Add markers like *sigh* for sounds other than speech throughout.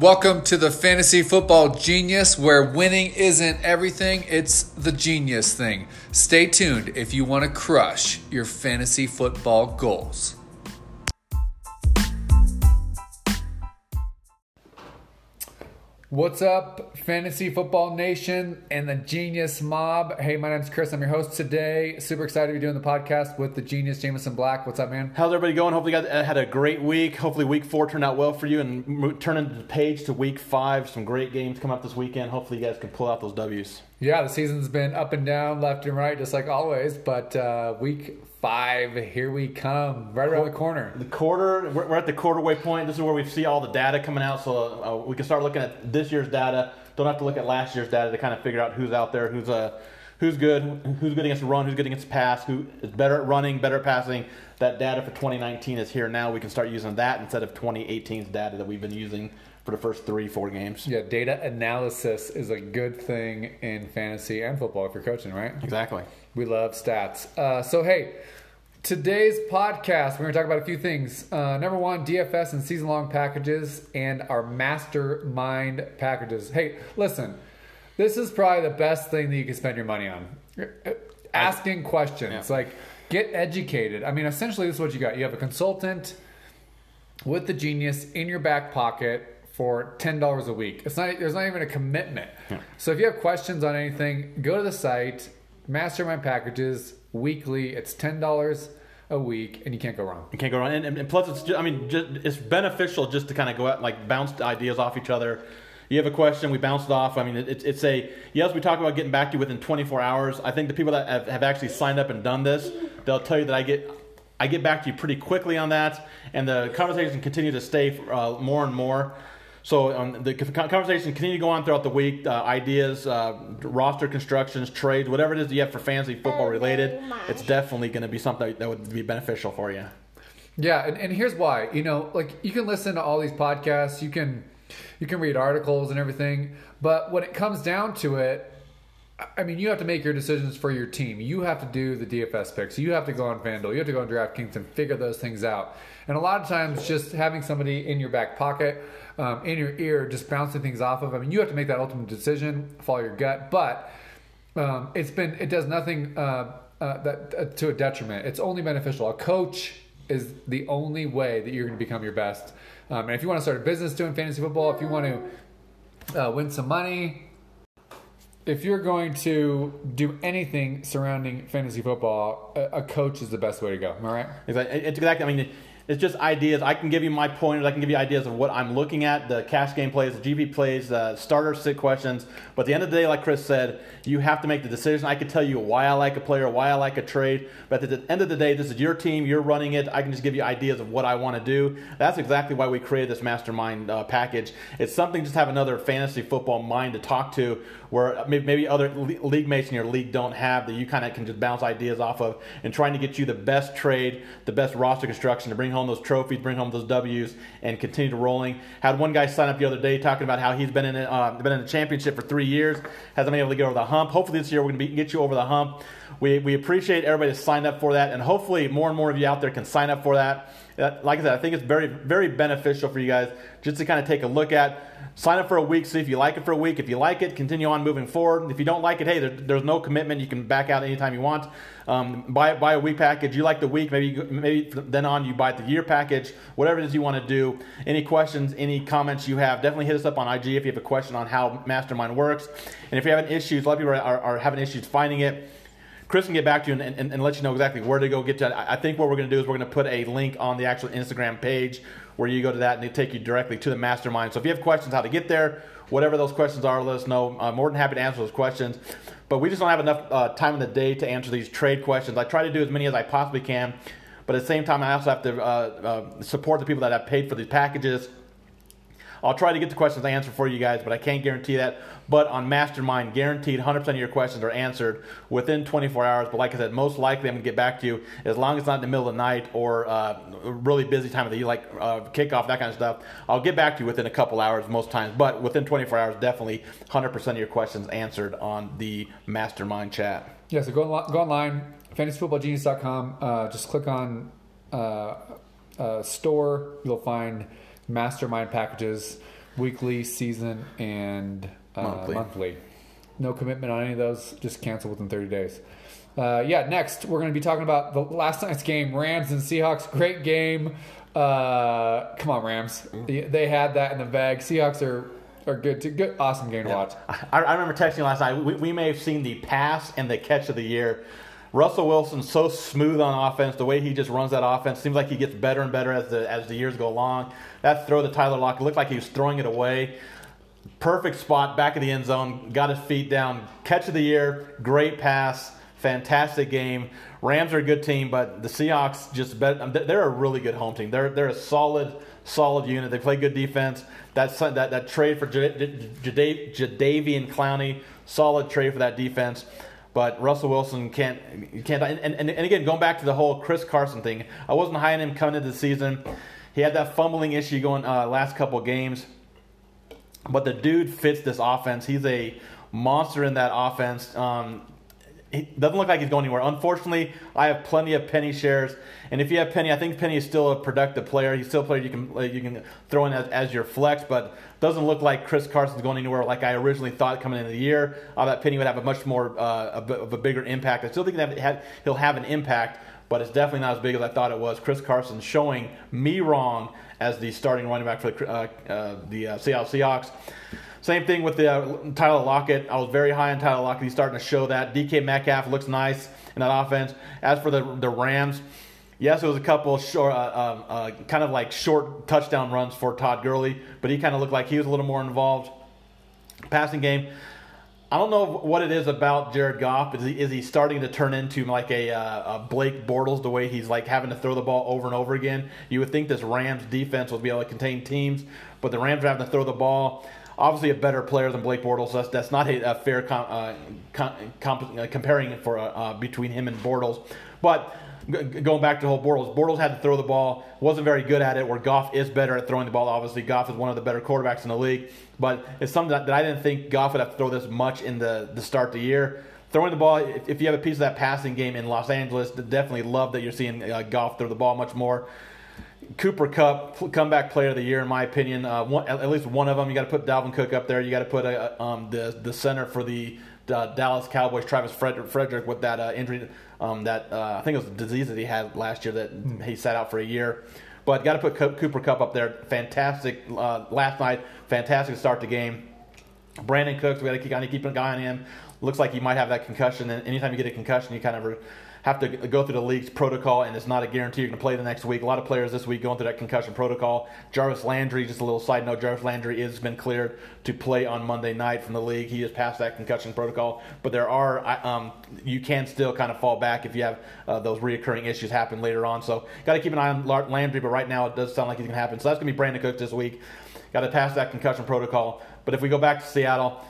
Welcome to the Fantasy Football Genius, where winning isn't everything, it's the genius thing. Stay tuned if you want to crush your fantasy football goals. What's up, Fantasy Football Nation and the Genius Mob? Hey, my name's Chris. I'm your host today. Super excited to be doing the podcast with the Genius Jameson Black. What's up, man? How's everybody going? Hopefully, you guys uh, had a great week. Hopefully, week four turned out well for you and mo- turning the page to week five. Some great games coming up this weekend. Hopefully, you guys can pull out those W's. Yeah, the season's been up and down, left and right, just like always. But uh, week five, here we come, right around the corner. The quarter, we're, we're at the quarterway point. This is where we see all the data coming out, so uh, we can start looking at this year's data. Don't have to look at last year's data to kind of figure out who's out there, who's uh, who's good, who's good against the run, who's good against pass, who is better at running, better at passing. That data for 2019 is here now. We can start using that instead of 2018's data that we've been using for the first three, four games. Yeah, data analysis is a good thing in fantasy and football if you're coaching, right? Exactly. We love stats. Uh, so, hey, today's podcast, we're going to talk about a few things. Uh, number one, DFS and season long packages and our mastermind packages. Hey, listen, this is probably the best thing that you can spend your money on. Asking questions, Yeah. like get educated. I mean, essentially, this is what you got. You have a consultant with the genius in your back pocket for ten dollars a week. It's not there's not even a commitment. So if you have questions on anything, go to the site, mastermind packages, weekly, it's ten dollars a week and you can't go wrong. You can't go wrong. And, and, and plus, it's just, I mean, just, it's beneficial just to kind of go out and like bounce ideas off each other. You have a question, we bounce it off. I mean, it, it's a yes. We talk about getting back to you within 24 hours. I think the people that have, have actually signed up and done this, they'll tell you that I get I get back to you pretty quickly on that, and the conversation continue to stay uh, more and more. So um, the conversation continue to go on throughout the week. Uh, ideas, uh, roster constructions, trades, whatever it is that you have for fantasy football related, it's definitely going to be something that would be beneficial for you. Yeah, and, and here's why. You know, like you can listen to all these podcasts, you can you can read articles and everything, but when it comes down to it, I mean, you have to make your decisions for your team. You have to do the DFS picks. You have to go on FanDuel. You have to go on DraftKings and figure those things out. And a lot of times, just having somebody in your back pocket, um, in your ear, just bouncing things off of. I mean, you have to make that ultimate decision, follow your gut. But um, it's been it does nothing uh, uh, that uh, to a detriment. It's only beneficial. A coach is the only way that you're going to become your best. Um, and if you want to start a business doing fantasy football, if you want to uh, win some money, if you're going to do anything surrounding fantasy football, a, coach is the best way to go. Am I right? Exactly. It's exactly. I mean, it's just ideas. I can give you my pointers. I can give you ideas of what I'm looking at, the cash game plays, the GP plays, the starter sit questions. But at the end of the day, like Chris said, you have to make the decision. I can tell you why I like a player, why I like a trade. But at the end of the day, this is your team. You're running it. I can just give you ideas of what I want to do. That's exactly why we created this mastermind uh, package. It's something just have another fantasy football mind to talk to where maybe other league mates in your league don't have that you kind of can just bounce ideas off of and trying to get you the best trade, the best roster construction to bring home those trophies, bring home those W's, and continue to rolling. Had one guy sign up the other day talking about how he's been in a, uh, been in a championship for three years, hasn't been able to get over the hump. Hopefully this year we're going to get you over the hump. We, we appreciate everybody that signed up for that, and hopefully more and more of you out there can sign up for that. Like I said, I think it's very, very beneficial for you guys just to kind of take a look at. Sign up for a week, see if you like it for a week. If you like it, continue on moving forward. If you don't like it, hey, there, there's no commitment. You can back out anytime you want. Um, buy buy a week package. You like the week, maybe maybe then on you buy the year package. Whatever it is you want to do. Any questions, any comments you have, definitely hit us up on IG if you have a question on how Mastermind works. And if you're having issues, a lot of people are, are, are having issues finding it. Chris can get back to you and, and, and, let you know exactly where to go get to. I think what we're going to do is we're going to put a link on the actual Instagram page where you go to that and they take you directly to the mastermind. So if you have questions how to get there, whatever those questions are, let us know. I'm more than happy to answer those questions. But we just don't have enough uh, time in the day to answer these trade questions. I try to do as many as I possibly can. But at the same time, I also have to uh, uh, support the people that have paid for these packages. I'll try to get the questions answered for you guys, but I can't guarantee that. But on Mastermind, guaranteed 100% of your questions are answered within 24 hours. But like I said, most likely I'm going to get back to you as long as it's not in the middle of the night or uh, really busy time of the year, like uh, kickoff, that kind of stuff. I'll get back to you within a couple hours most times. But within 24 hours, definitely 100% of your questions answered on the Mastermind chat. Yeah, so go, go online, fantasyfootballgenius.com. Uh, just click on uh, uh, store. You'll find mastermind packages. weekly, season, and uh, Monthly. monthly. No commitment on any of those. Just cancel within 30 days. Uh, yeah, next we're going to be talking about the last night's game, Rams and Seahawks. Great game. Uh, come on, Rams. They, they had that in the bag. Seahawks are are good. To, good, awesome game to watch. I, I remember texting last night. We, we may have seen the pass and the catch of the year. Russell Wilson's so smooth on offense. The way he just runs that offense seems like he gets better and better as the as the years go along. That throw to Tyler Lockett looked like he was throwing it away. Perfect spot, back of the end zone. Got his feet down. Catch of the year. Great pass. Fantastic game. Rams are a good team, but the Seahawks just bet. Um, they're a really good home team. They're they're a solid solid unit. They play good defense. That that that trade for Jada- Jada- Jadeveon Clowney, solid trade for that defense. But Russell Wilson can't can't. And, and, and again, going back to the whole Chris Carson thing, I wasn't high on him coming into the season. He had that fumbling issue going uh, last couple games, but the dude fits this offense. He's a monster in that offense. Um, he doesn't look like he's going anywhere. Unfortunately, I have plenty of Penny shares, and if you have Penny, I think Penny is still a productive player. He's still a player you can uh, you can throw in as, as your flex, but doesn't look like Chris Carson's going anywhere like I originally thought coming into the year. I thought Penny would have a much more uh, a of a bigger impact. I still think that he'll have an impact, but it's definitely not as big as I thought it was. Chris Carson showing me wrong as the starting running back for the uh, uh, the uh, Seattle Seahawks. Same thing with the uh, Tyler Lockett. I was very high on Tyler Lockett. He's starting to show that. DK Metcalf looks nice in that offense. As for the the Rams, yes, it was a couple short, uh, um, uh, kind of like short touchdown runs for Todd Gurley, but he kind of looked like he was a little more involved. Passing game. I don't know what it is about Jared Goff. Is he, is he starting to turn into like a, uh, a Blake Bortles the way he's like having to throw the ball over and over again? You would think this Rams defense would be able to contain teams, but the Rams are having to throw the ball obviously a better player than Blake Bortles. That's, that's not a, a fair com, uh, com, uh, comparing for uh, uh, between him and Bortles. But g- going back to the whole Bortles, Bortles had to throw the ball, wasn't very good at it. Where Goff is better at throwing the ball. Obviously, Goff is one of the better quarterbacks in the league. But it's something that, that I didn't think Goff would have to throw this much in the the start of the year. Throwing the ball, if, you have a piece of that passing game in Los Angeles, definitely love that you're seeing uh, Goff throw the ball much more. Cooper Kupp, comeback player of the year, in my opinion. Uh, one, at least one of them. You got to put Dalvin Cook up there. You got to put a, um, the the center for the uh, Dallas Cowboys, Travis Frederick, Frederick with that uh, injury, um, that uh, I think it was a disease that he had last year that he sat out for a year. But got to put Co- Cooper Kupp up there. Fantastic uh, last night. Fantastic to start the game. Brandin Cooks, we got to of keep an eye on him. Looks like he might have that concussion. And anytime you get a concussion, you kind of have to go through the league's protocol, and it's not a guarantee you're going to play the next week. A lot of players this week going through that concussion protocol. Jarvis Landry, just a little side note, Jarvis Landry has been cleared to play on Monday night from the league. He has passed that concussion protocol, but there are um, you can still kind of fall back if you have uh, those reoccurring issues happen later on. So got to keep an eye on Landry, but right now it does sound like he's going to happen. So that's going to be Brandin Cooks this week. Got to pass that concussion protocol. But if we go back to Seattle.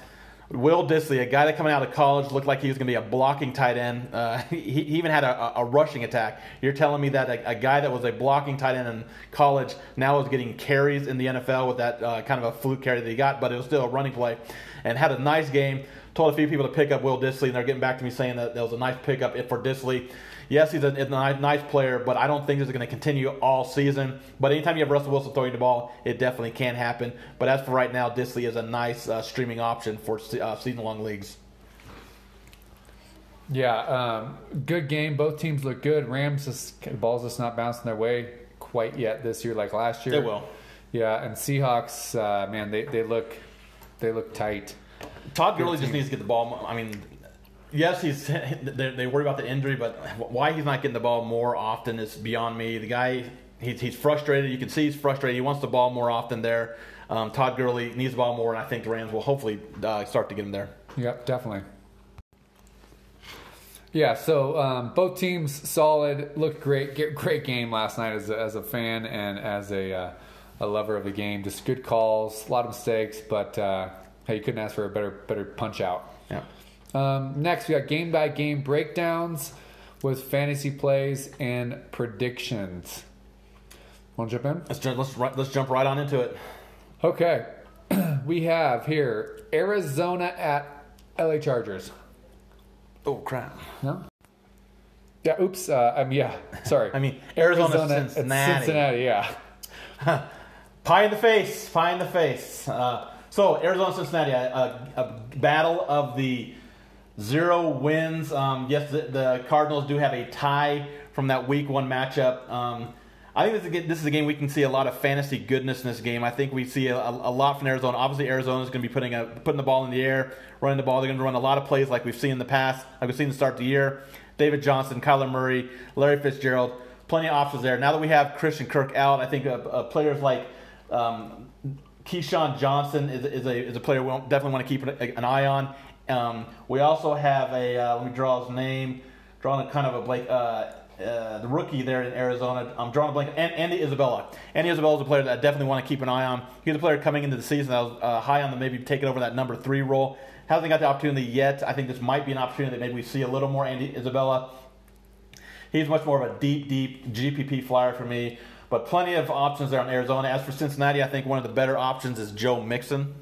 Will Dissly, a guy that coming out of college looked like he was going to be a blocking tight end. Uh, *laughs* he, he, even had a, a, rushing attack. You're telling me that a, a, guy that was a blocking tight end in college now is getting carries in the NFL with that uh, kind of a fluke carry that he got, but it was still a running play, and had a nice game. Told a few people to pick up Will Dissly, and they're getting back to me saying that that was a nice pickup for Dissly. Yes, he's a, a nice player, but I don't think this is going to continue all season. But anytime you have Russell Wilson throwing the ball, it definitely can happen. But as for right now, Dissly is a nice uh, streaming option for uh, season-long leagues. Yeah, um, good game. Both teams look good. Rams, just, the ball's just not bouncing their way quite yet this year, like last year. They will. Yeah, and Seahawks, uh, man, they, they look they look tight. Todd Gurley just needs to get the ball. I mean, yes, he's *laughs* they, they worry about the injury, but why he's not getting the ball more often is beyond me. The guy, he's, he's frustrated. You can see he's frustrated. He wants the ball more often there. Um, Todd Gurley needs the ball more, and I think the Rams will hopefully uh, start to get him there. Yep, definitely. Yeah, so um, both teams solid, looked great. Get, great game last night as a, as a fan and as a uh, a lover of the game. Just good calls, a lot of mistakes, but uh, hey, you couldn't ask for a better better punch out. Yeah. Um, next, we got game by game breakdowns with fantasy plays and predictions. Want to jump in? Let's jump, let's let's jump right on into it. Okay, *clears throat* we have here Arizona at LA Chargers. Oh crap! No. Yeah. Oops. Uh, um. Yeah. Sorry. *laughs* I mean Arizona, Arizona at Cincinnati. Cincinnati. Yeah. *laughs* Pie in the face, pie in the face. Uh, so Arizona Cincinnati, a, a, a, battle of the zero wins. Um, yes, the, the, Cardinals do have a tie from that Week One matchup. Um, I think this is, a, this is a game we can see a lot of fantasy goodness in this game. I think we see a, a lot from Arizona. Obviously, Arizona is going to be putting a, putting the ball in the air, running the ball. They're going to run a lot of plays like we've seen in the past, like we've seen to start the year. David Johnson, Kyler Murray, Larry Fitzgerald, plenty of options there. Now that we have Christian Kirk out, I think uh, uh, players like um, KeeSean Johnson is, is, a, is a player we definitely want to keep an, eye on. Um, we also have a, uh, let me draw his name, drawing a kind of a Blake, uh, uh, the rookie there in Arizona. I'm drawing a blank. Andy Isabella. Andy Isabella is a player that I definitely want to keep an eye on. He's a player coming into the season that was uh, high on the maybe taking over that number three role. Hasn't got the opportunity yet. I think this might be an opportunity that maybe we see a little more Andy Isabella. He's much more of a deep, deep GPP flyer for me. But plenty of options there on Arizona. As for Cincinnati, I think one of the better options is Joe Mixon.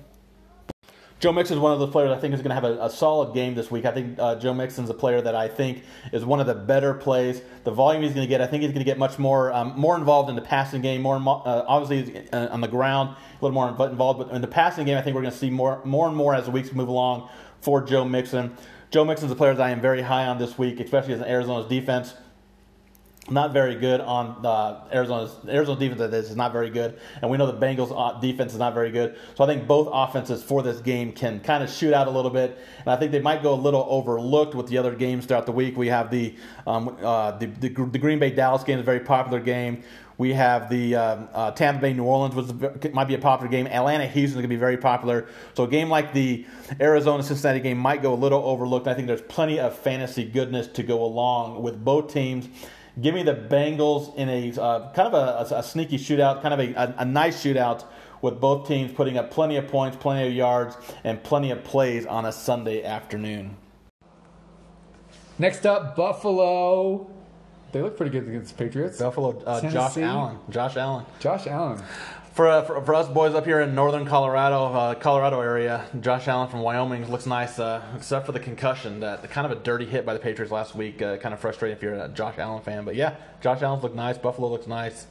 Joe Mixon is one of the players I think is going to have a, a solid game this week. I think uh, Joe Mixon's a player that I think is one of the better plays. The volume he's going to get, I think he's going to get much more um, more involved in the passing game. More uh, obviously uh, on the ground, a little more involved. But in the passing game, I think we're going to see more more and more as the weeks move along for Joe Mixon. Joe Mixon's a player that I am very high on this week, especially as an Arizona's defense not very good on uh, Arizona's Arizona defense is not very good, and we know the Bengals defense is not very good. So I think both offenses for this game can kind of shoot out a little bit, and I think they might go a little overlooked with the other games throughout the week. We have the um, uh, the, the, the, Green Bay Dallas game is a very popular game. We have the um, uh, Tampa Bay New Orleans, which might be a popular game. Atlanta Houston is going to be very popular. So a game like the Arizona Cincinnati game might go a little overlooked. I think there's plenty of fantasy goodness to go along with both teams. Give me the Bengals in a uh, kind of a, a, a, sneaky shootout, kind of a, a, a nice shootout with both teams putting up plenty of points, plenty of yards, and plenty of plays on a Sunday afternoon. Next up, Buffalo. They look pretty good against the Patriots. Buffalo, uh, Josh Allen. Josh Allen. Josh Allen for, uh, for, for, us boys up here in northern Colorado, uh, Colorado area, Josh Allen from Wyoming looks nice, uh, except for the concussion. That kind of a dirty hit by the Patriots last week. Uh, kind of frustrating if you're a Josh Allen fan. But yeah, Josh Allen's look nice. Buffalo looks nice.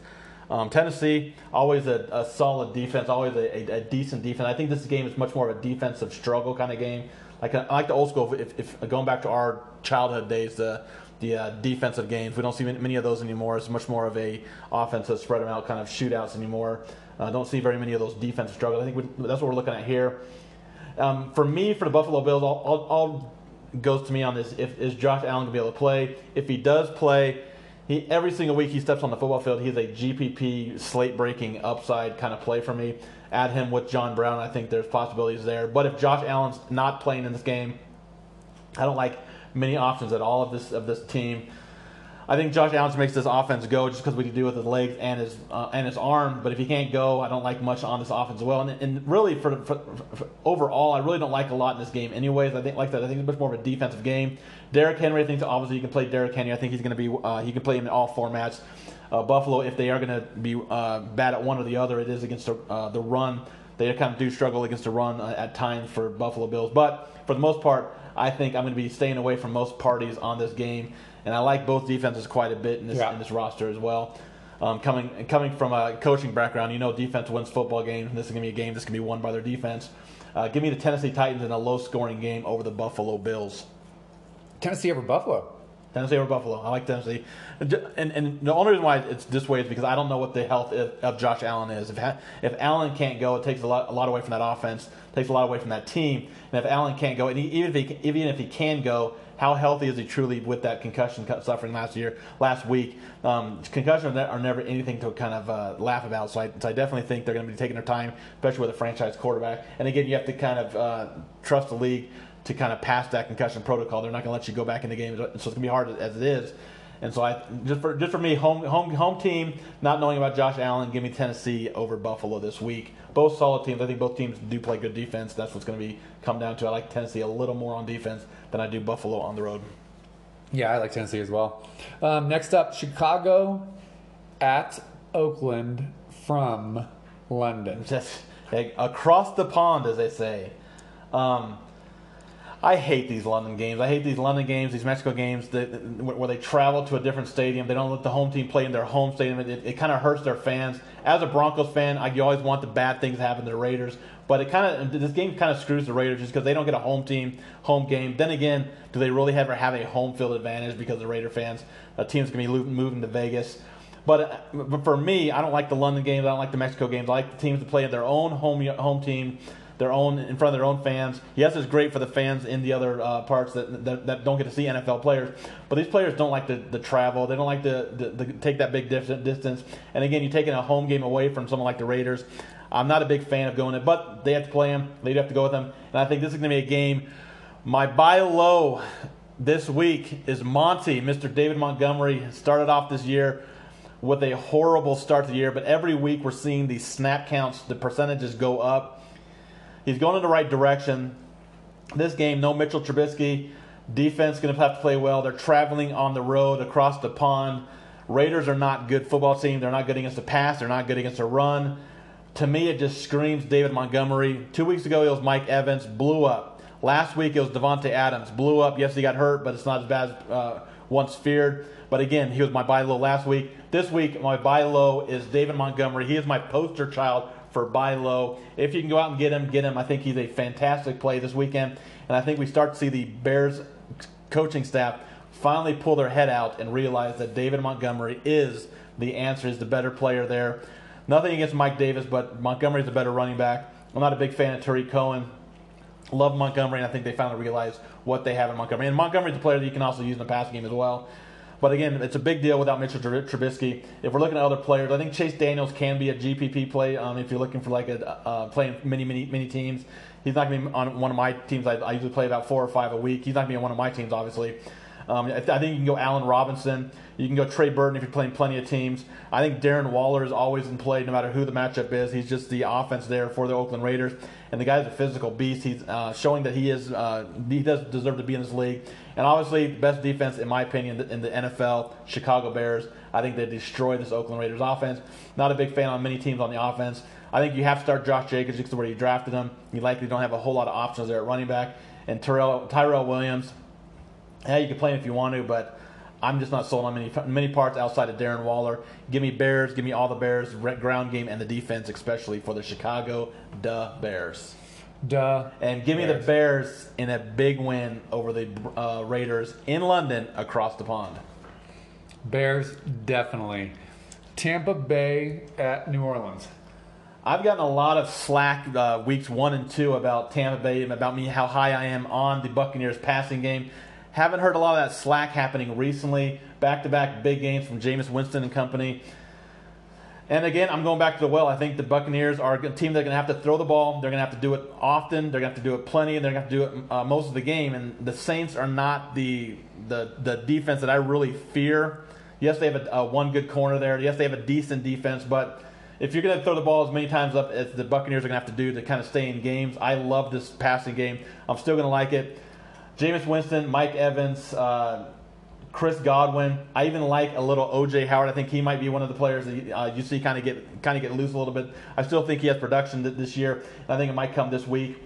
Um, Tennessee, always a, a, solid defense, always a, a, a, decent defense. I think this game is much more of a defensive struggle kind of game. Like I like the old school. If, if going back to our childhood days, the the uh, defensive games. We don't see many of those anymore. It's much more of a offensive spread them out kind of shootouts anymore. Uh, don't see very many of those defensive struggles. I think we, that's what we're looking at here. Um, for me, for the Buffalo Bills, all, all, all, goes to me on this: if is Josh Allen to be able to play? If he does play, he every single week he steps on the football field, he's a GPP slate breaking upside kind of play for me. Add him with John Brown, I think there's possibilities there. But if Josh Allen's not playing in this game, I don't like many options at all of this of this team. I think Josh Allen makes this offense go just because we can do with his legs and his uh, and his arm. But if he can't go, I don't like much on this offense as well. And, and really, for, for, for, overall, I really don't like a lot in this game. Anyways, I think like that. I think it's much more of a defensive game. Derrick Henry, I think obviously you can play Derrick Henry. I think he's going to be uh, he can play him in all formats. Uh, Buffalo, if they are going to be uh, bad at one or the other, it is against the, uh, the run. They kind of do struggle against the run uh, at times for Buffalo Bills. But for the most part, I think I'm going to be staying away from most parties on this game and I like both defenses quite a bit in this yeah. in this roster as well. Um, coming coming from a coaching background, you know defense wins football games. and This is gonna be a game that's gonna be won by their defense. Uh, give me the Tennessee Titans in a low scoring game over the Buffalo Bills. Tennessee over Buffalo. Tennessee over Buffalo. I like Tennessee, and, and the only reason why it's this way is because I don't know what the health of Josh Allen is. If if Allen can't go, it takes a lot a lot away from that offense, takes a lot away from that team. And if Allen can't go, and he, even if he even if he can go, how healthy is he truly with that concussion suffering last year, last week? Um, concussions are never anything to kind of uh, laugh about. So I, so I, definitely think they're going to be taking their time, especially with a franchise quarterback. And again, you have to kind of uh, trust the league to kind of pass that concussion protocol. They're not going to let you go back in the game, so it's going to be hard as it is. And so I just for just for me, home home home team, not knowing about Josh Allen, give me Tennessee over Buffalo this week. Both solid teams. I think both teams do play good defense. That's what's going to be come down to. I like Tennessee a little more on defense than I do Buffalo on the road. Yeah, I like Tennessee as well. Um, next up, Chicago at Oakland from London. *laughs* Just across the pond, as they say. Um, I hate these London games. I hate these London games, these Mexico games that, where they travel to a different stadium. They don't let the home team play in their home stadium. It, it, kind of hurts their fans. As a Broncos fan, I, you always want the bad things to happen to the Raiders. But it kind of this game kind of screws the Raiders just because they don't get a home team, home game. Then again, do they really ever have a home field advantage because the Raider fans, a team's gonna be moving to Vegas. But, uh, but for me, I don't like the London games. I don't like the Mexico games. I like the teams to play at their own home home team their own in front of their own fans. Yes, it's great for the fans in the other uh, parts that, that, that don't get to see NFL players, but these players don't like the, the travel. They don't like to, the, the, take that big distance. And again, you're taking a home game away from someone like the Raiders. I'm not a big fan of going it, but they have to play them. They have to go with them, and I think this is going to be a game. My buy low this week is Monty, Mr. David Montgomery. Started off this year with a horrible start to the year, but every week we're seeing these snap counts, the percentages go up. He's going in the right direction. This game, no Mitchell Trubisky. Defense going to have to play well. They're traveling on the road across the pond. Raiders are not good football team. They're not good against the pass. They're not good against the run. To me, it just screams David Montgomery. Two weeks ago, it was Mike Evans, blew up. Last week, it was Davante Adams, blew up. Yes, he got hurt, but it's not as bad as uh, once feared. But again, he was my buy low last week. This week, my buy low is David Montgomery. He is my poster child for buy low. If you can go out and get him, get him. I think he's a fantastic play this weekend. And I think we start to see the Bears coaching staff finally pull their head out and realize that David Montgomery is the answer, is the better player there. Nothing against Mike Davis, but Montgomery is a better running back. I'm not a big fan of Tarik Cohen. Love Montgomery, and I think they finally realized what they have in Montgomery. And Montgomery's a player that you can also use in the passing game as well. But again, it's a big deal without Mitchell Trubisky. If we're looking at other players, I think Chase Daniels can be a GPP play. Um, if you're looking for like a uh, playing many many many teams, he's not going to be on one of my teams. I, I, usually play about four or five a week. He's not going to be on one of my teams, obviously. Um, I think you can go Allen Robinson. You can go Trey Burton if you're playing plenty of teams. I think Darren Waller is always in play no matter who the matchup is. He's just the offense there for the Oakland Raiders. And the guy's a physical beast. He's uh, showing that he is uh, he does deserve to be in this league. And obviously, the best defense, in my opinion, in the NFL, Chicago Bears. I think they destroyed this Oakland Raiders offense. Not a big fan on many teams on the offense. I think you have to start Josh Jacobs because where you drafted him. You likely don't have a whole lot of options there at running back. And Tyrell Williams, yeah, you can play him if you want to, but I'm just not sold on many many parts outside of Darren Waller. Give me Bears, give me all the Bears, ground game and the defense, especially for the Chicago Duh Bears. Duh. And give me the Bears in a big win over the uh, Raiders in London across the pond. Bears, definitely. Tampa Bay at New Orleans. I've gotten a lot of slack uh, weeks one and two about Tampa Bay and about me how high I am on the Buccaneers passing game. Haven't heard a lot of that slack happening recently. Back to back big games from Jameis Winston and company. And again, I'm going back to the well. I think the Buccaneers are a team that are going to have to throw the ball. They're going to have to do it often. They're going to have to do it plenty, and they're going to have to do it uh, most of the game. And the Saints are not the the the defense that I really fear. Yes, they have a, a one good corner there. Yes, they have a decent defense, but if you're going to throw the ball as many times up as the Buccaneers are going to have to do to kind of stay in games, I love this passing game. I'm still going to like it. Jameis Winston, Mike Evans. Uh, Chris Godwin. I even like a little OJ Howard. I think he might be one of the players that uh, you see kind of get kind of get loose a little bit. I still think he has production this year. I think it might come this week.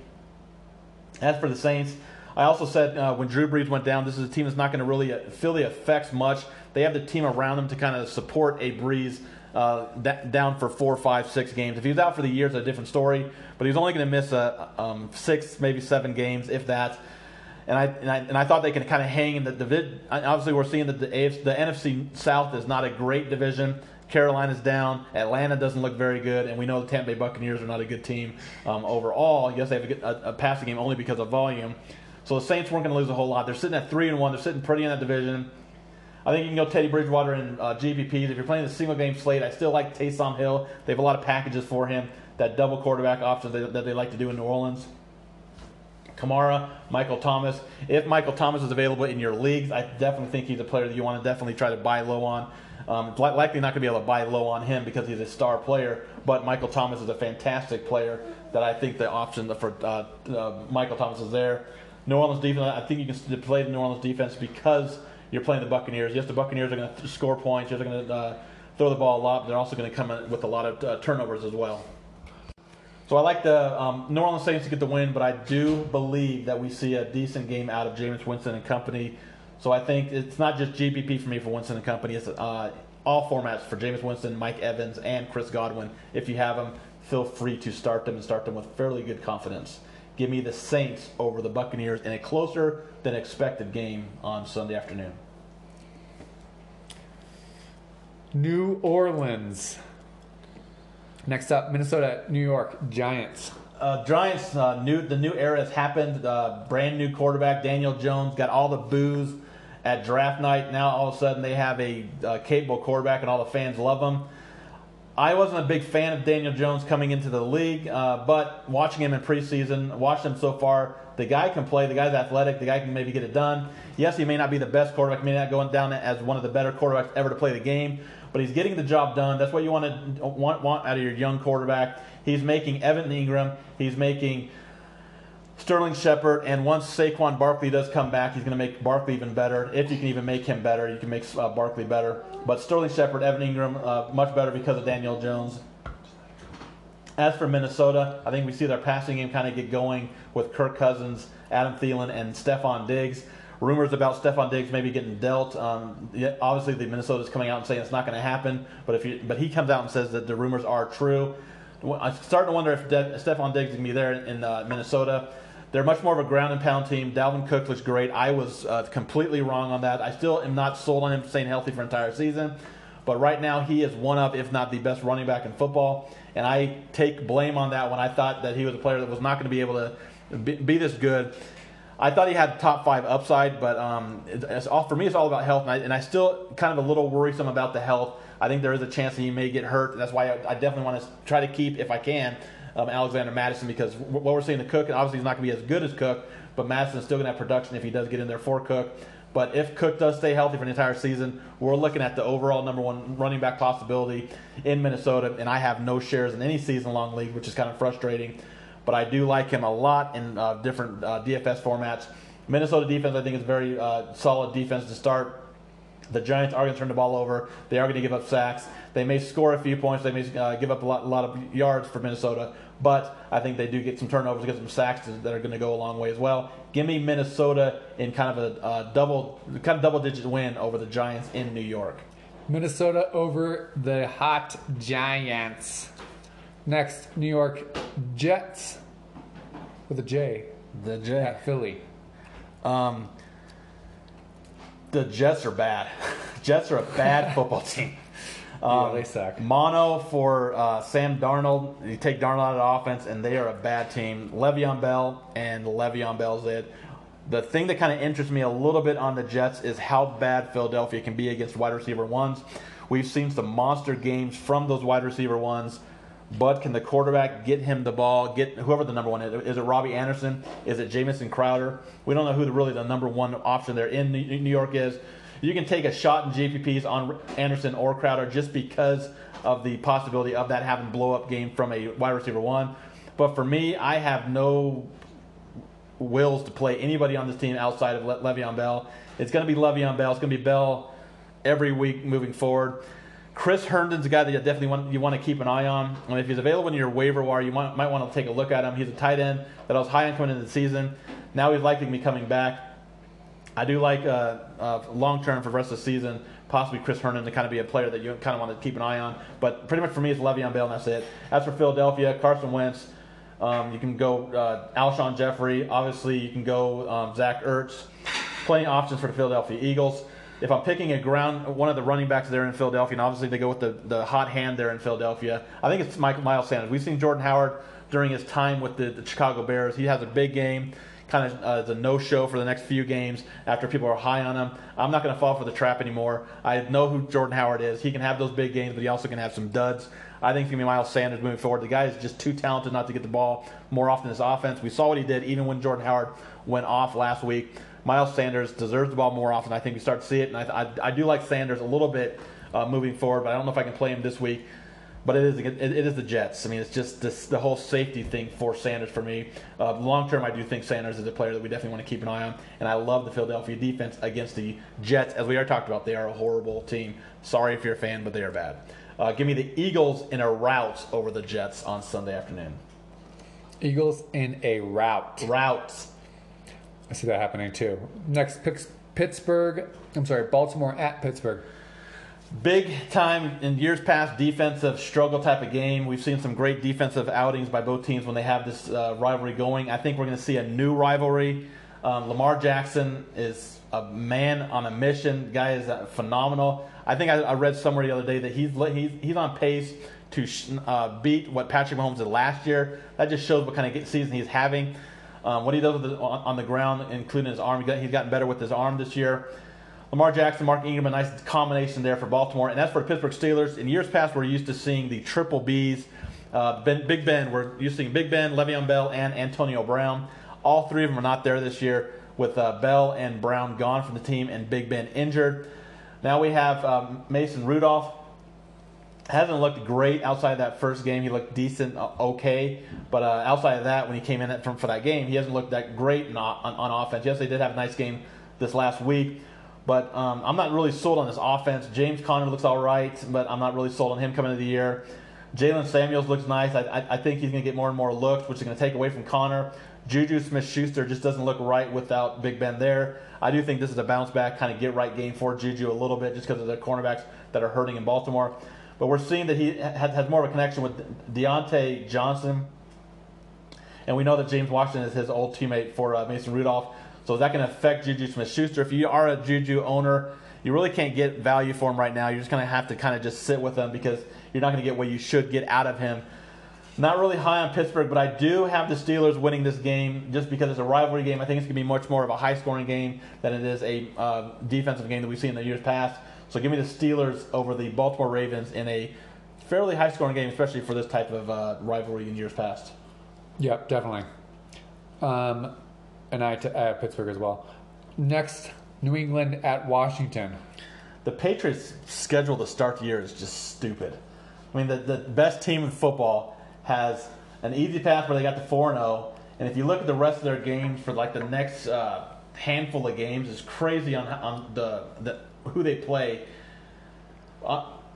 As for the Saints, I also said uh, when Drew Brees went down, this is a team that's not going to really uh, feel the effects much. They have the team around them to kind of support a Brees uh, down for four, five, six games. If he was out for the year, it's a different story. But he's only going to miss um, six, maybe seven games, if that and I, and I, and I thought they could kind of hang in the division. Obviously, we're seeing that the, AFC, the NFC South is not a great division. Carolina's down. Atlanta doesn't look very good, and we know the Tampa Bay Buccaneers are not a good team um, overall. Yes, they have a, good, a, a, passing game only because of volume. So the Saints weren't going to lose a whole lot. They're sitting at three and one. They're sitting pretty in that division. I think you can go Teddy Bridgewater and uh, GPPs. If you're playing the single game slate, I still like Taysom Hill. They have a lot of packages for him. That double quarterback option that, that they like to do in New Orleans. Kamara, Michael Thomas. If Michael Thomas is available in your leagues, I definitely think he's a player that you want to definitely try to buy low on. Um, likely not going to be able to buy low on him because he's a star player, but Michael Thomas is a fantastic player that I think the option for uh, uh, Michael Thomas is there. New Orleans defense, I think you can play the New Orleans defense because you're playing the Buccaneers. Yes, the Buccaneers are going to score points. Yes, they're going to uh, throw the ball a lot. But they're also going to come with a lot of uh, turnovers as well. So I like the um, New Orleans Saints to get the win, but I do believe that we see a decent game out of Jameis Winston and company. So I think it's not just GPP for me for Winston and company. It's uh, all formats for Jameis Winston, Mike Evans, and Chris Godwin. If you have them, feel free to start them and start them with fairly good confidence. Give me the Saints over the Buccaneers in a closer than expected game on Sunday afternoon. New Orleans. Next up, Minnesota, New York Giants. Uh, Giants, uh, new the new era has happened. Uh, brand new quarterback Daniel Jones got all the boos at draft night. Now all of a sudden they have a capable quarterback and all the fans love him. I wasn't a big fan of Daniel Jones coming into the league, uh, but watching him in preseason, watching him so far, the guy can play. The guy's athletic. The guy can maybe get it done. Yes, he may not be the best quarterback. May not go down as one of the better quarterbacks ever to play the game but he's getting the job done. That's what you want to want, want out of your young quarterback. He's making Evan Engram. He's making Sterling Shepard, and once Saquon Barkley does come back, he's going to make Barkley even better. If you can even make him better, you can make uh, Barkley better. But Sterling Shepard, Evan Engram, uh, much better because of Daniel Jones. As for Minnesota, I think we see their passing game kind of get going with Kirk Cousins, Adam Thielen, and Stefon Diggs rumors about Stefon Diggs maybe getting dealt. Um, obviously, the Minnesota's coming out and saying it's not going to happen. But if you, but he comes out and says that the rumors are true. I'm starting to wonder if De- Stefon Diggs is to be there in uh, Minnesota. They're much more of a ground and pound team. Dalvin Cook looks great. I was uh, completely wrong on that. I still am not sold on him staying healthy for entire season. But right now, he is one of, if not the best running back in football. And I take blame on that when I thought that he was a player that was not going to be able to be, be this good. I thought he had top five upside, but um, it's all, for me, it's all about health, and I, and I, still kind of a little worrisome about the health. I think there is a chance that he may get hurt. That's why I, I definitely want to try to keep, if I can, um, Alexander Mattison because what we're seeing the Cook, obviously he's not going to be as good as Cook, but Mattison's still going to have production if he does get in there for Cook. But if Cook does stay healthy for the entire season, we're looking at the overall number one running back possibility in Minnesota, and I have no shares in any season long league, which is kind of frustrating but I do like him a lot in uh, different uh, DFS formats. Minnesota defense, I think, is very uh, solid defense to start. The Giants are going to turn the ball over. They are going to give up sacks. They may score a few points. They may uh, give up a lot, a lot, of yards for Minnesota, but I think they do get some turnovers, get some sacks that are going to go a long way as well. Give me Minnesota in kind of a uh, double, kind of double-digit win over the Giants in New York. Minnesota over the hot Giants. Next, New York Jets with a J. The J at Philly. Um, the Jets are bad. *laughs* Jets are a bad *laughs* football team. Um, yeah, they suck. Mono for uh, Sam Darnold. You take Darnold out of the offense, and they are a bad team. Le'Veon Bell and Le'Veon Bell's it. The thing that kind of interests me a little bit on the Jets is how bad Philadelphia can be against wide receiver ones. We've seen some monster games from those wide receiver ones but can the quarterback get him the ball? Get whoever the number one is. Is it Robby Anderson? Is it Jamison Crowder? We don't know who the, really the number one option there in New York is. You can take a shot in GPPs on Anderson or Crowder just because of the possibility of that having blow up game from a wide receiver one. But for me, I have no wills to play anybody on this team outside of Le- Le'Veon Bell. It's going to be Le'Veon Bell. It's going to be Bell every week moving forward. Chris Herndon's a guy that you definitely want you want to keep an eye on. And if he's available in your waiver wire, you might, want to take a look at him. He's a tight end that I was high on coming into the season. Now he's likely to be coming back. I do like uh, uh, long term for the rest of the season, possibly Chris Herndon to kind of be a player that you kind of want to keep an eye on. But pretty much for me, it's Le'Veon Bell, and that's it. As for Philadelphia, Carson Wentz, um, you can go uh, Alshon Jeffery. Obviously, you can go um, Zach Ertz. Plenty options for the Philadelphia Eagles if I'm picking a ground, one of the running backs there in Philadelphia, and obviously they go with the, the hot hand there in Philadelphia, I think it's Michael Miles Sanders. We've seen Jordan Howard during his time with the, the Chicago Bears. He has a big game, kind of uh, a no-show for the next few games after people are high on him. I'm not going to fall for the trap anymore. I know who Jordan Howard is. He can have those big games, but he also can have some duds. I think it's going to be Miles Sanders moving forward. The guy is just too talented not to get the ball more often in offense. We saw what he did even when Jordan Howard went off last week. Miles Sanders deserves the ball more often. I think we start to see it, and I, I, I do like Sanders a little bit uh, moving forward, but I don't know if I can play him this week. But it is it, it is the Jets. I mean, it's just this, the whole safety thing for Sanders for me. Uh, long term, I do think Sanders is a player that we definitely want to keep an eye on, and I love the Philadelphia defense against the Jets. As we already talked about, they are a horrible team. Sorry if you're a fan, but they are bad. Uh, give me the Eagles in a rout over the Jets on Sunday afternoon. Eagles in a rout. Routes. I see that happening too. Next, Pittsburgh. I'm sorry, Baltimore at Pittsburgh. Big time in years past defensive struggle type of game. We've seen some great defensive outings by both teams when they have this uh, rivalry going. I think we're going to see a new rivalry. Um, Lamar Jackson is a man on a mission. Guy is uh, phenomenal. I think I, I, read somewhere the other day that he's he's, he's on pace to uh, beat what Patrick Mahomes did last year. That just shows what kind of season he's having. Um, what he does the, on, on, the ground, including his arm, he's gotten better with his arm this year. Lamar Jackson, Mark Ingram, a nice combination there for Baltimore. And that's for the Pittsburgh Steelers. In years past, we're used to seeing the triple Bs. Uh, ben, Big Ben, we're used to seeing Big Ben, Le'Veon Bell, and Antonio Brown. All three of them are not there this year, with uh, Bell and Brown gone from the team and Big Ben injured. Now we have um, Mason Rudolph. Hasn't looked great outside of that first game. He looked decent, okay. But uh, outside of that, when he came in from, for that game, he hasn't looked that great on, on, offense. Yes, they did have a nice game this last week. But um, I'm not really sold on this offense. James Conner looks all right, but I'm not really sold on him coming into the year. Jaylen Samuels looks nice. I, I, I think he's going to get more and more looks, which is going to take away from Conner. Juju Smith Schuster just doesn't look right without Big Ben there. I do think this is a bounce back, kind of get right game for Juju a little bit just because of the cornerbacks that are hurting in Baltimore. But we're seeing that he has, more of a connection with Diontae Johnson. And we know that James Washington is his old teammate for uh, Mason Rudolph. So is that going to affect Juju Smith-Schuster? If you are a Juju owner, you really can't get value for him right now. You're just going to have to kind of just sit with him because you're not going to get what you should get out of him. Not really high on Pittsburgh, but I do have the Steelers winning this game just because it's a rivalry game. I think it's going to be much more of a high-scoring game than it is a uh, defensive game that we've seen in the years past. So give me the Steelers over the Baltimore Ravens in a fairly high-scoring game, especially for this type of uh, rivalry in years past. Yep, definitely. Um, and I to uh, Pittsburgh as well. Next, New England at Washington. The Patriots' schedule to start the year is just stupid. I mean, the, the best team in football has an easy path where they got the 4 0. And if you look at the rest of their games for like the next uh, handful of games, it's crazy on, on the, the who they play.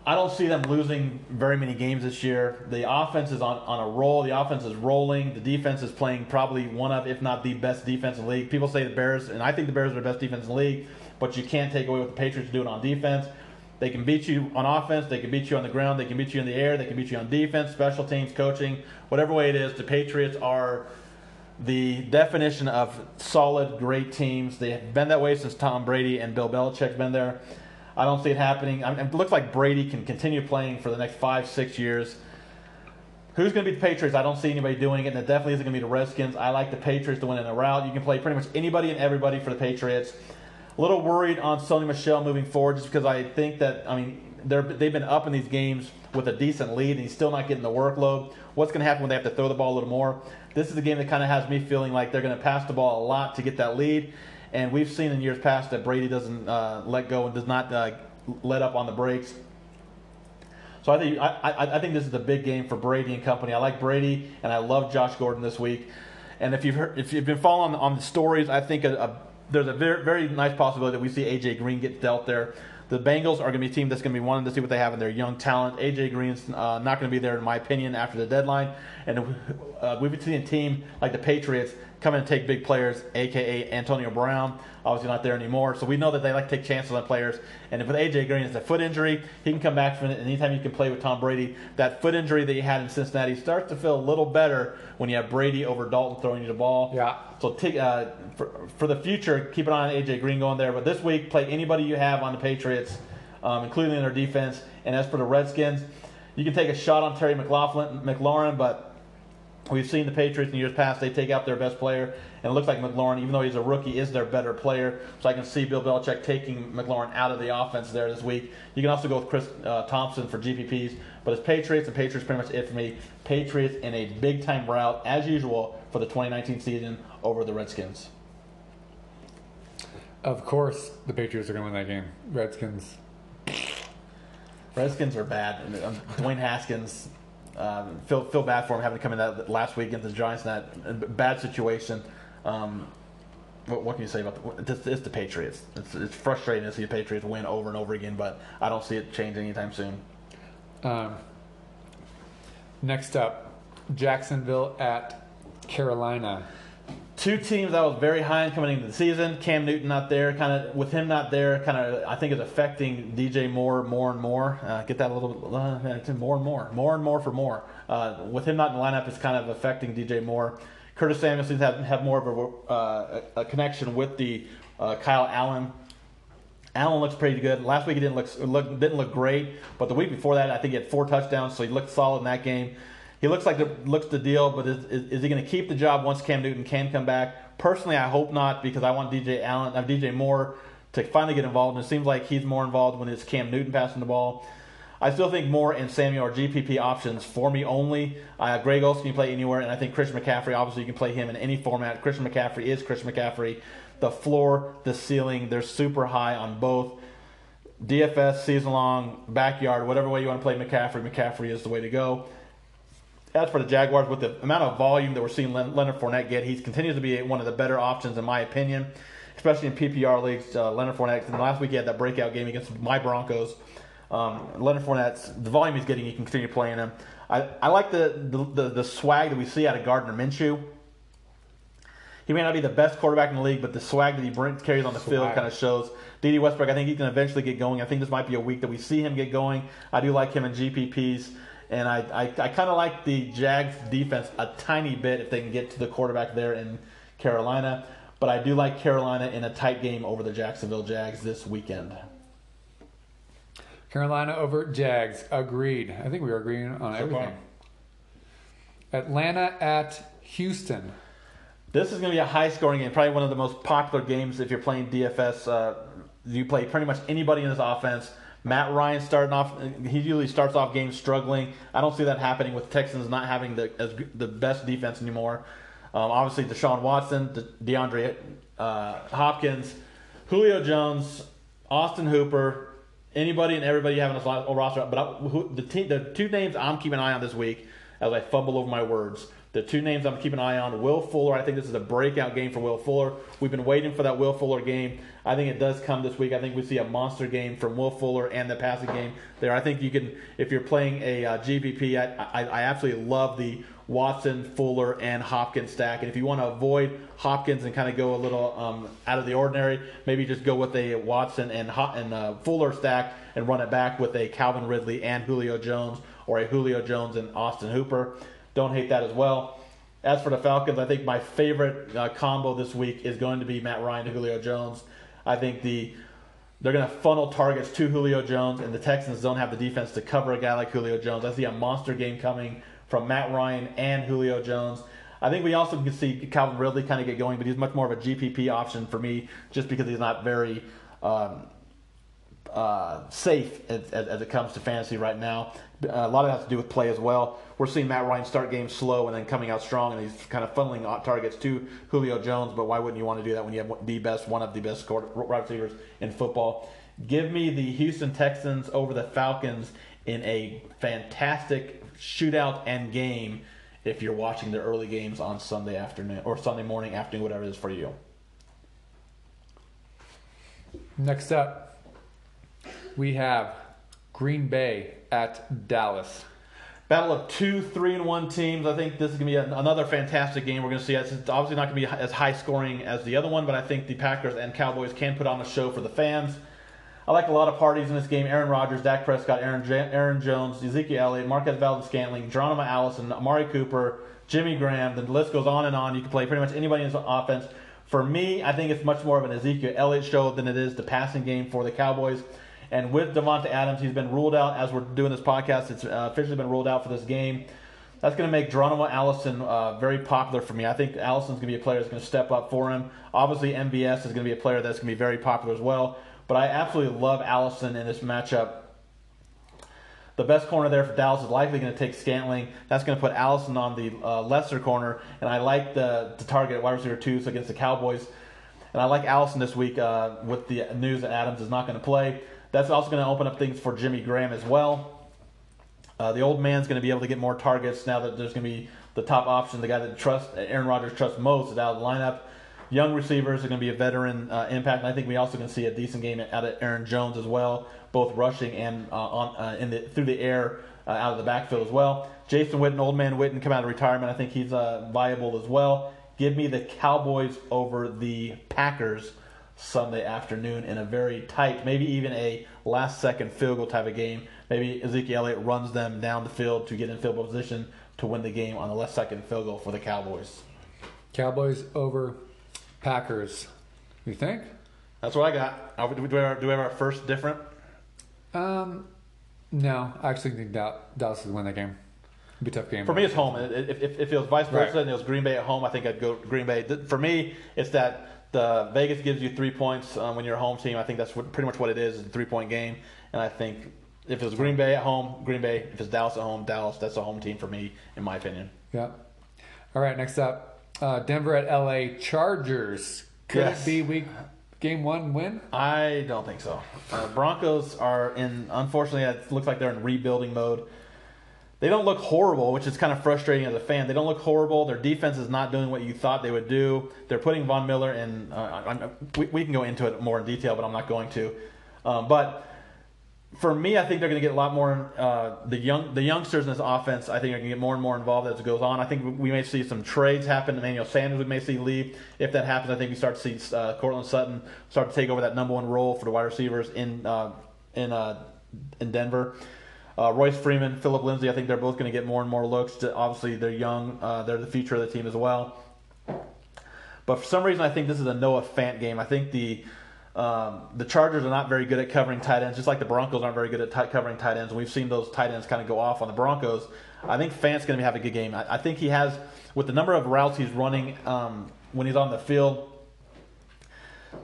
I don't see them losing very many games this year. The offense is on, on a roll. The offense is rolling. The defense is playing probably one of, if not the best defense in the league. People say the Bears, and I think the Bears are the best defense in the league, but you can't take away what the Patriots are doing on defense. They can beat you on offense. They can beat you on the ground. They can beat you in the air. They can beat you on defense, special teams, coaching, whatever way it is. The Patriots are the definition of solid, great teams. They have been that way since Tom Brady and Bill Belichick's been there. I don't see it happening. I mean, it looks like Brady can continue playing for the next five, six years. Who's going to be the Patriots? I don't see anybody doing it, and it definitely isn't going to be the Redskins. I like the Patriots to win in a route. You can play pretty much anybody and everybody for the Patriots. A little worried on Sony Michel moving forward just because I think that, I mean, they're, they've been up in these games with a decent lead, and he's still not getting the workload. What's going to happen when they have to throw the ball a little more? This is a game that kind of has me feeling like they're going to pass the ball a lot to get that lead. And we've seen in years past that Brady doesn't uh, let go and does not uh, let up on the brakes. So I think I, I, think this is a big game for Brady and company. I like Brady and I love Josh Gordon this week. And if you've heard, if you've been following on the stories, I think a, a, there's a very very nice possibility that we see AJ Green get dealt there. The Bengals are going to be a team that's going to be wanting to see what they have in their young talent. AJ Green's uh, not going to be there, in my opinion, after the deadline. And uh, we've seen a team like the Patriots come in and take big players, aka Antonio Brown, obviously not there anymore. So we know that they like to take chances on players. And if with AJ Green, it's a foot injury. He can come back from it. And anytime you can play with Tom Brady, that foot injury that he had in Cincinnati starts to feel a little better when you have Brady over Dalton throwing you the ball. Yeah. So take, uh, for, for the future, keep an eye on AJ Green going there. But this week, play anybody you have on the Patriots, um, including their defense. And as for the Redskins, you can take a shot on Terry McLaughlin, McLaurin, but We've seen the Patriots in years past, they take out their best player, and it looks like McLaurin, even though he's a rookie, is their better player. So I can see Bill Belichick taking McLaurin out of the offense there this week. You can also go with Chris uh, Thompson for GPPs, but it's Patriots, and Patriots pretty much it for me. Patriots in a big time route, as usual, for the 2019 season over the Redskins. Of course, the Patriots are going to win that game. Redskins. Redskins are bad. Dwayne Haskins um, feel feel bad for him having to come in that last week against the Giants in that bad situation. Um, what, what, can you say about the, it's, it's the Patriots? It's, it's, frustrating to see the Patriots win over and over again, but I don't see it change anytime soon. Um, next up, Jacksonville at Carolina. Two teams I was very high in coming into the season. Cam Newton not there, kind of with him not there, kind of I think is affecting DJ Moore more and more. Uh, get that a little bit uh, more and more, more and more for more. Uh, with him not in the lineup, it's kind of affecting DJ Moore. Curtis Samuel seems to have, have more of a, uh, a, a connection with the uh, Kyle Allen. Allen looks pretty good. Last week he didn't look, look didn't look great, but the week before that I think he had four touchdowns, so he looked solid in that game. He looks like the, looks the deal, but is, is, is he going to keep the job once Cam Newton can come back? Personally, I hope not because I want DJ Allen, uh, DJ Moore to finally get involved, and it seems like he's more involved when it's Cam Newton passing the ball. I still think Moore and Samuel are GPP options for me only. Uh, Greg Olsen can play anywhere, and I think Christian McCaffrey, obviously, you can play him in any format. Christian McCaffrey is Christian McCaffrey. The floor, the ceiling, they're super high on both. DFS, season long, backyard, whatever way you want to play McCaffrey, McCaffrey is the way to go. As for the Jaguars, with the amount of volume that we're seeing Leonard Fournette get, he continues to be one of the better options, in my opinion, especially in PPR leagues. Uh, Leonard Fournette, and last week he had that breakout game against my Broncos. Um, Leonard Fournette's the volume he's getting, he can continue playing him. I, I like the, the, the, the swag that we see out of Gardner Minshew. He may not be the best quarterback in the league, but the swag that he brings, carries on the swag. field kind of shows. Dede Westbrook, I think he can eventually get going. I think this might be a week that we see him get going. I do like him in GPPs. And I, I, I kind of like the Jags defense a tiny bit if they can get to the quarterback there in Carolina. But I do like Carolina in a tight game over the Jacksonville Jags this weekend. Carolina over Jags. Agreed. I think we are agreeing on so everything. Far. Atlanta at Houston. This is going to be a high scoring game. Probably one of the most popular games if you're playing DFS. Uh, you play pretty much anybody in this offense. Matt Ryan starting off, he usually starts off games struggling. I don't see that happening with Texans not having the as, the best defense anymore. Um, obviously, Deshaun Watson, De- DeAndre uh, Hopkins, Julio Jones, Austin Hooper, anybody and everybody having a roster. But I, who, the, te- the two names I'm keeping an eye on this week, as I fumble over my words, the two names I'm keeping an eye on, Will Fuller. I think this is a breakout game for Will Fuller. We've been waiting for that Will Fuller game. I think it does come this week. I think we see a monster game from Will Fuller and the passing game there. I think you can, if you're playing a uh, I, I, I absolutely love the Watson, Fuller, and Hopkins stack. And if you want to avoid Hopkins and kind of go a little um, out of the ordinary, maybe just go with a Watson and, and uh, Fuller stack and run it back with a Calvin Ridley and Julio Jones or a Julio Jones and Austin Hooper. Don't hate that as well. As for the Falcons, I think my favorite uh, combo this week is going to be Matt Ryan to Julio Jones. I think the they're going to funnel targets to Julio Jones, and the Texans don't have the defense to cover a guy like Julio Jones. I see a monster game coming from Matt Ryan and Julio Jones. I think we also can see Calvin Ridley kind of get going, but he's much more of a GPP option for me just because he's not very um, uh, safe as, as, it comes to fantasy right now. a lot of that has to do with play as well. We're seeing Matt Ryan start games slow and then coming out strong, and he's kind of funneling targets to Julio Jones. But why wouldn't you want to do that when you have the best, one of the best wide receivers in football? Give me the Houston Texans over the Falcons in a fantastic shootout and game if you're watching the early games on Sunday afternoon or Sunday morning, afternoon, whatever it is for you. Next up, we have Green Bay at Dallas. Battle of two, three, and one teams. I think this is going to be another fantastic game. We're going to see. It's obviously not going to be as high scoring as the other one, but I think the Packers and Cowboys can put on a show for the fans. I like a lot of parties in this game. Aaron Rodgers, Dak Prescott, Aaron, J- Aaron Jones, Ezekiel Elliott, Marquez Valdes-Scantling, Geronimo Allison, Amari Cooper, Jimmy Graham. The list goes on and on. You can play pretty much anybody in this offense. For me, I think it's much more of an Ezekiel Elliott show than it is the passing game for the Cowboys. And with Davante Adams, he's been ruled out as we're doing this podcast. It's uh, officially been ruled out for this game. That's going to make Geronimo Allison uh, very popular for me. I think Allison's going to be a player that's going to step up for him. Obviously, MVS is going to be a player that's going to be very popular as well. But I absolutely love Allison in this matchup. The best corner there for Dallas is likely going to take Scantling. That's going to put Allison on the uh, lesser corner, and I like the, the target wide receiver two so against the Cowboys. And I like Allison this week uh, with the news that Adams is not going to play. That's also going to open up things for Jimmy Graham as well. Uh, the old man's going to be able to get more targets now that there's going to be the top option, the guy that trust Aaron Rodgers trusts most is out of the lineup. young receivers are going to be a veteran uh, impact, and I think we also can see a decent game out of Aaron Jones as well, both rushing and uh, on uh, in the through the air uh, out of the backfield as well. Jason Witten, old man Witten, come out of retirement. I think he's uh, viable as well. Give me the Cowboys over the Packers Sunday afternoon in a very tight, maybe even a last second field goal type of game. Maybe Ezekiel Elliott runs them down the field to get in field goal position to win the game on the last second field goal for the Cowboys. Cowboys over Packers. You think? That's what I got. Are we- Do we have, do we have our first different? Um, no, I actually think Dal- Dallas is win that game. It'd be a tough game For me, it's home. If, if, if it was vice versa Right. and it was Green Bay at home, I think I'd go Green Bay. For me, it's that the Vegas gives you three points um, when you're a home team. I think that's what, pretty much what it is. It's a three point game, and I think if it was Green Bay at home, Green Bay. If it's Dallas at home, Dallas. That's a home team for me, in my opinion. Yeah. All right, next up, uh, Denver at LA Chargers. Could Yes. it be week game one win? I don't think so. Uh, Broncos are in. Unfortunately, it looks like they're in rebuilding mode. They don't look horrible, which is kind of frustrating as a fan. They don't look horrible. Their defense is not doing what you thought they would do. They're putting Von Miller in. Uh, we, we can go into it more in detail, but I'm not going to. Um, but for me, I think they're going to get a lot more. Uh, the young, the youngsters in this offense, I think, are going to get more and more involved as it goes on. I think we may see some trades happen. Emmanuel Sanders, we may see leave. If that happens, I think we start to see uh, Courtland Sutton start to take over that number one role for the wide receivers in uh, in uh, in Denver. Uh, Royce Freeman, Philip Lindsay, I think they're both going to get more and more looks. To, obviously, they're young. Uh, they're the future of the team as well. But for some reason, I think this is a Noah Fant game. I think the um, the Chargers are not very good at covering tight ends, just like the Broncos aren't very good at tight covering tight ends. And we've seen those tight ends kind of go off on the Broncos. I think Fant's going to have a good game. I, I think he has, with the number of routes he's running um, when he's on the field,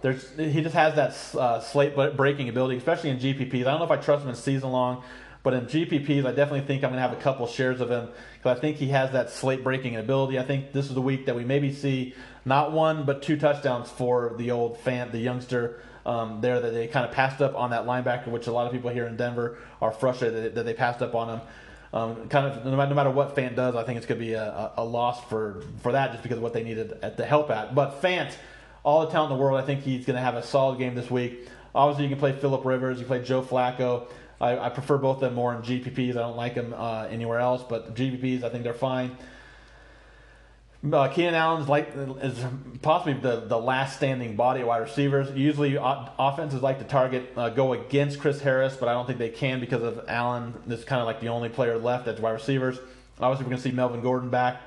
there's he just has that uh, slate breaking ability, especially in GPPs. I don't know if I trust him in season long, but in GPPs, I definitely think I'm going to have a couple shares of him because I think he has that slate breaking ability. I think this is the week that we maybe see not one but two touchdowns for the old fan, the youngster um, there that they kind of passed up on that linebacker, which a lot of people here in Denver are frustrated that, they passed up on him. Um, kind of no matter, no matter what Fant does, I think it's going to be a, a, a loss for, for that just because of what they needed at the help at. But Fant, all the talent in the world, I think he's going to have a solid game this week. Obviously, you can play Philip Rivers, you play Joe Flacco. I, I prefer both of them more in GPPs. I don't like them uh, anywhere else, but GPPs, I think they're fine. Uh, Keenan Allen's like is possibly the, the last standing body wide receivers. Usually, o- offenses like to target uh, go against Chris Harris, but I don't think they can because of Allen. Is kind of like the only player left as wide receivers. Obviously, we're going to see Melvin Gordon back.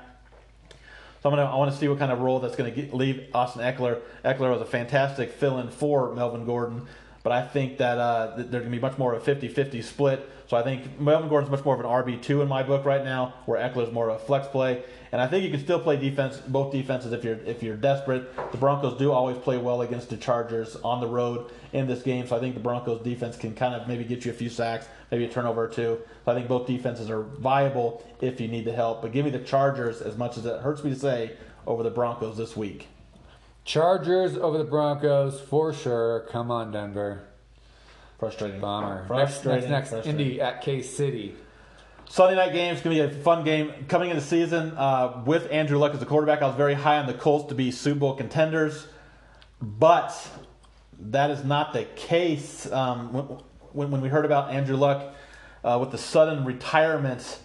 So I'm gonna, I want to see what kind of role that's going to leave Austin Ekeler. Ekeler was a fantastic fill-in for Melvin Gordon, but I think that uh, there's going to be much more of a 50-50 split. So I think Melvin Gordon's much more of an RB2 in my book right now, where Ekeler's more of a flex play. And I think you can still play defense, both defenses, if you're if you're desperate. The Broncos do always play well against the Chargers on the road in this game, so I think the Broncos defense can kind of maybe get you a few sacks, maybe a turnover or two. So I think both defenses are viable if you need the help. But give me the Chargers, as much as it hurts me to say, over the Broncos this week. Chargers over the Broncos for sure. Come on, Denver. Frustrating. Bomber. Next, Frustrating. next, next. frustrating. Indy at K City. Sunday night game is going to be a fun game. Coming into the season uh, with Andrew Luck as the quarterback, I was very high on the Colts to be Super Bowl contenders, but that is not the case. Um, when, when, when we heard about Andrew Luck uh, with the sudden retirement,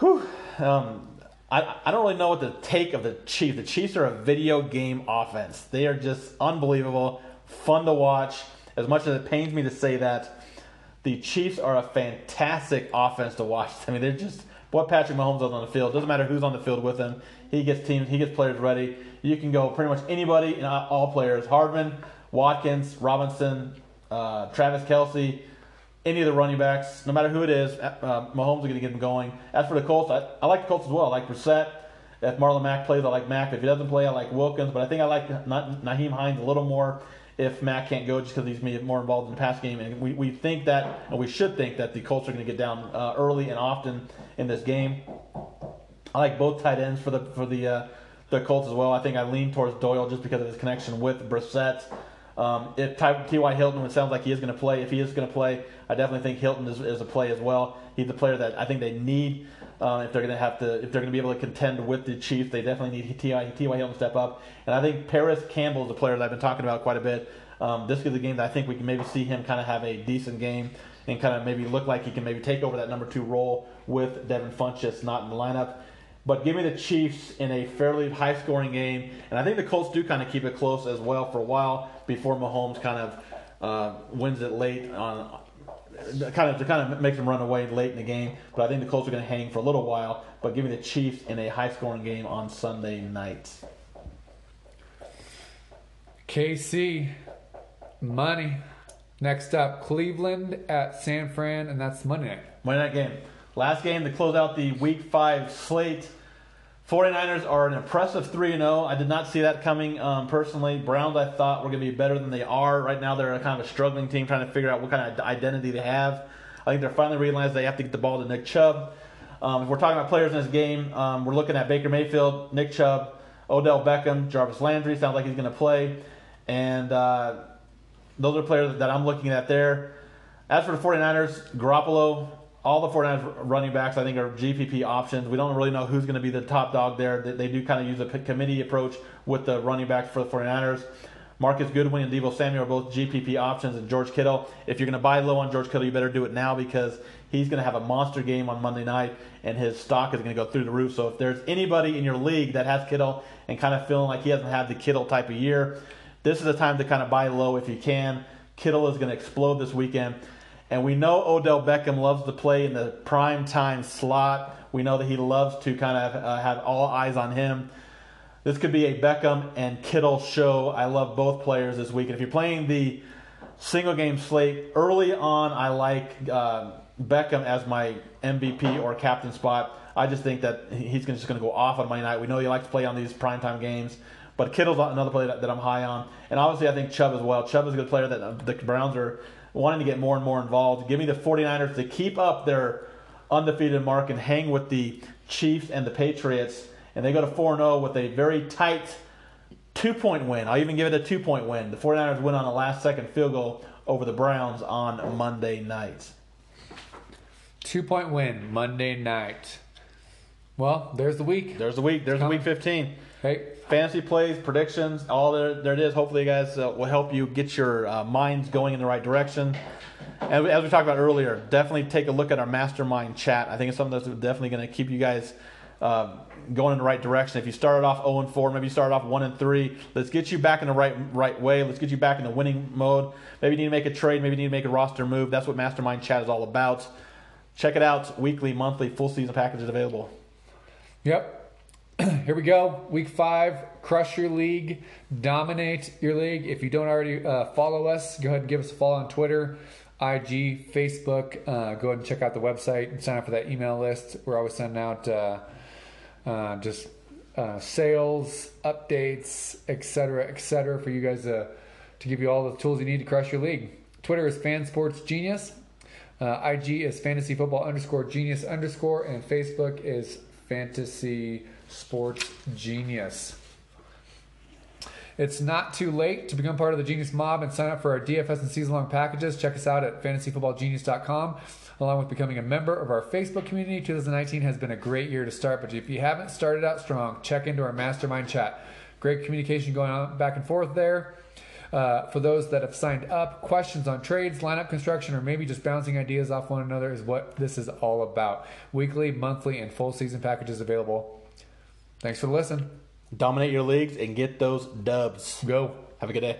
whew, um, I, I don't really know what to take of the Chiefs. The Chiefs are a video game offense. They are just unbelievable, fun to watch. As much as it pains me to say that, the Chiefs are a fantastic offense to watch. *laughs* I mean, they're just what Patrick Mahomes does on the field. Doesn't matter who's on the field with him. He gets teams. He gets players ready. You can go pretty much anybody and all players. Hardman, Watkins, Robinson, uh, Travis Kelce, any of the running backs. No matter who it is, uh, Mahomes is going to get them going. As for the Colts, I, I like the Colts as well. I like Brissett. If Marlon Mack plays, I like Mack. If he doesn't play, I like Wilkins. But I think I like Na- Nyheim Hines a little more if Mack can't go just because he's more involved in the pass game. And we, we think that, and we should think that the Colts are going to get down uh, early and often in this game. I like both tight ends for the for the uh, the Colts as well. I think I lean towards Doyle just because of his connection with Brissett. Um, if T.Y. Hilton, it sounds like he is going to play. If he is going to play, I definitely think Hilton is, is a play as well. He's a player that I think they need uh, if they're going to have to, if they're going to be able to contend with the Chiefs, they definitely need T.Y. T.Y. Hilton to step up. And I think Parris Campbell is a player that I've been talking about quite a bit. Um, this is a game that I think we can maybe see him kind of have a decent game and kind of maybe look like he can maybe take over that number two role with Devin Funchess not in the lineup. But give me the Chiefs in a fairly high scoring game. And I think the Colts do kind of keep it close as well for a while before Mahomes kind of uh, wins it late on kind of to kind of makes them run away late in the game. But I think the Colts are going to hang for a little while. But give me the Chiefs in a high scoring game on Sunday night. KC money. Next up, Cleveland at San Fran, and that's Monday night. Monday night game. Last game to close out the Week Five slate. 49ers are an impressive 3 0. I did not see that coming um, personally. Browns, I thought, were going to be better than they are. Right now, they're a kind of a struggling team trying to figure out what kind of identity they have. I think they're finally realized they have to get the ball to Nick Chubb. Um, if we're talking about players in this game, um, we're looking at Baker Mayfield, Nick Chubb, Odell Beckham, Jarvis Landry. Sounds like he's going to play. And uh, those are players that I'm looking at there. As for the 49ers, Garoppolo, all the 49ers running backs, I think, are GPP options. We don't really know who's going to be the top dog there. They, they do kind of use a committee approach with the running backs for the 49ers. Marcus Goodwin and Deebo Samuel are both GPP options, and George Kittle. If you're going to buy low on George Kittle, you better do it now because he's going to have a monster game on Monday night, and his stock is going to go through the roof. So if there's anybody in your league that has Kittle and kind of feeling like he hasn't had the Kittle type of year, this is the time to kind of buy low if you can. Kittle is going to explode this weekend. And we know Odell Beckham loves to play in the prime time slot. We know that he loves to kind of uh, have all eyes on him. This could be a Beckham and Kittle show. I love both players this week. And if you're playing the single game slate early on, I like uh, Beckham as my MVP or captain spot. I just think that he's just going to go off on Monday night. We know he likes to play on these primetime games. But Kittle's another player that, I'm high on. And obviously, I think Chubb as well. Chubb is a good player that uh, the Browns are wanting to get more and more involved. Give me the 49ers to keep up their undefeated mark and hang with the Chiefs and the Patriots. And they go to 4 0 with a very tight two point win. I'll even give it a two point win. The 49ers win on a last second field goal over the Browns on Monday night. Two point win Monday night. Well, there's the week. There's the week. There's the week 15. Hey. Fantasy plays, predictions, all there, there it is. Hopefully, you guys uh, will help you get your uh, minds going in the right direction. And as we talked about earlier, definitely take a look at our mastermind chat. I think it's something that's definitely going to keep you guys uh, going in the right direction. If you started off 0 and 4, maybe you started off 1 and 3, let's get you back in the right right way. Let's get you back in the winning mode. Maybe you need to make a trade. Maybe you need to make a roster move. That's what mastermind chat is all about. Check it out. Weekly, monthly, full season packages available. Yep. *clears throat* Here we go. Week five. Crush your league. Dominate your league. If you don't already uh, follow us, go ahead and give us a follow on Twitter, IG, Facebook. Uh, go ahead and check out the website and sign up for that email list. We're always sending out uh, uh just uh, sales updates, etc., etc., for you guys to to give you all the tools you need to crush your league. Twitter is Fan Sports Genius. Uh, IG is Fantasy Football underscore Genius underscore, and Facebook is Fantasy Sports Genius. It's not too late to become part of the Genius Mob and sign up for our DFS and season long packages. Check us out at fantasyfootballgenius.com. Along with becoming a member of our Facebook community, 2019 has been a great year to start. But if you haven't started out strong, check into our mastermind chat. Great communication going on back and forth there. Uh, for those that have signed up, questions on trades, lineup construction, or maybe just bouncing ideas off one another is what this is all about. Weekly, monthly, and full season packages available. Thanks for the listen. Dominate your leagues and get those dubs. Go. Have a good day.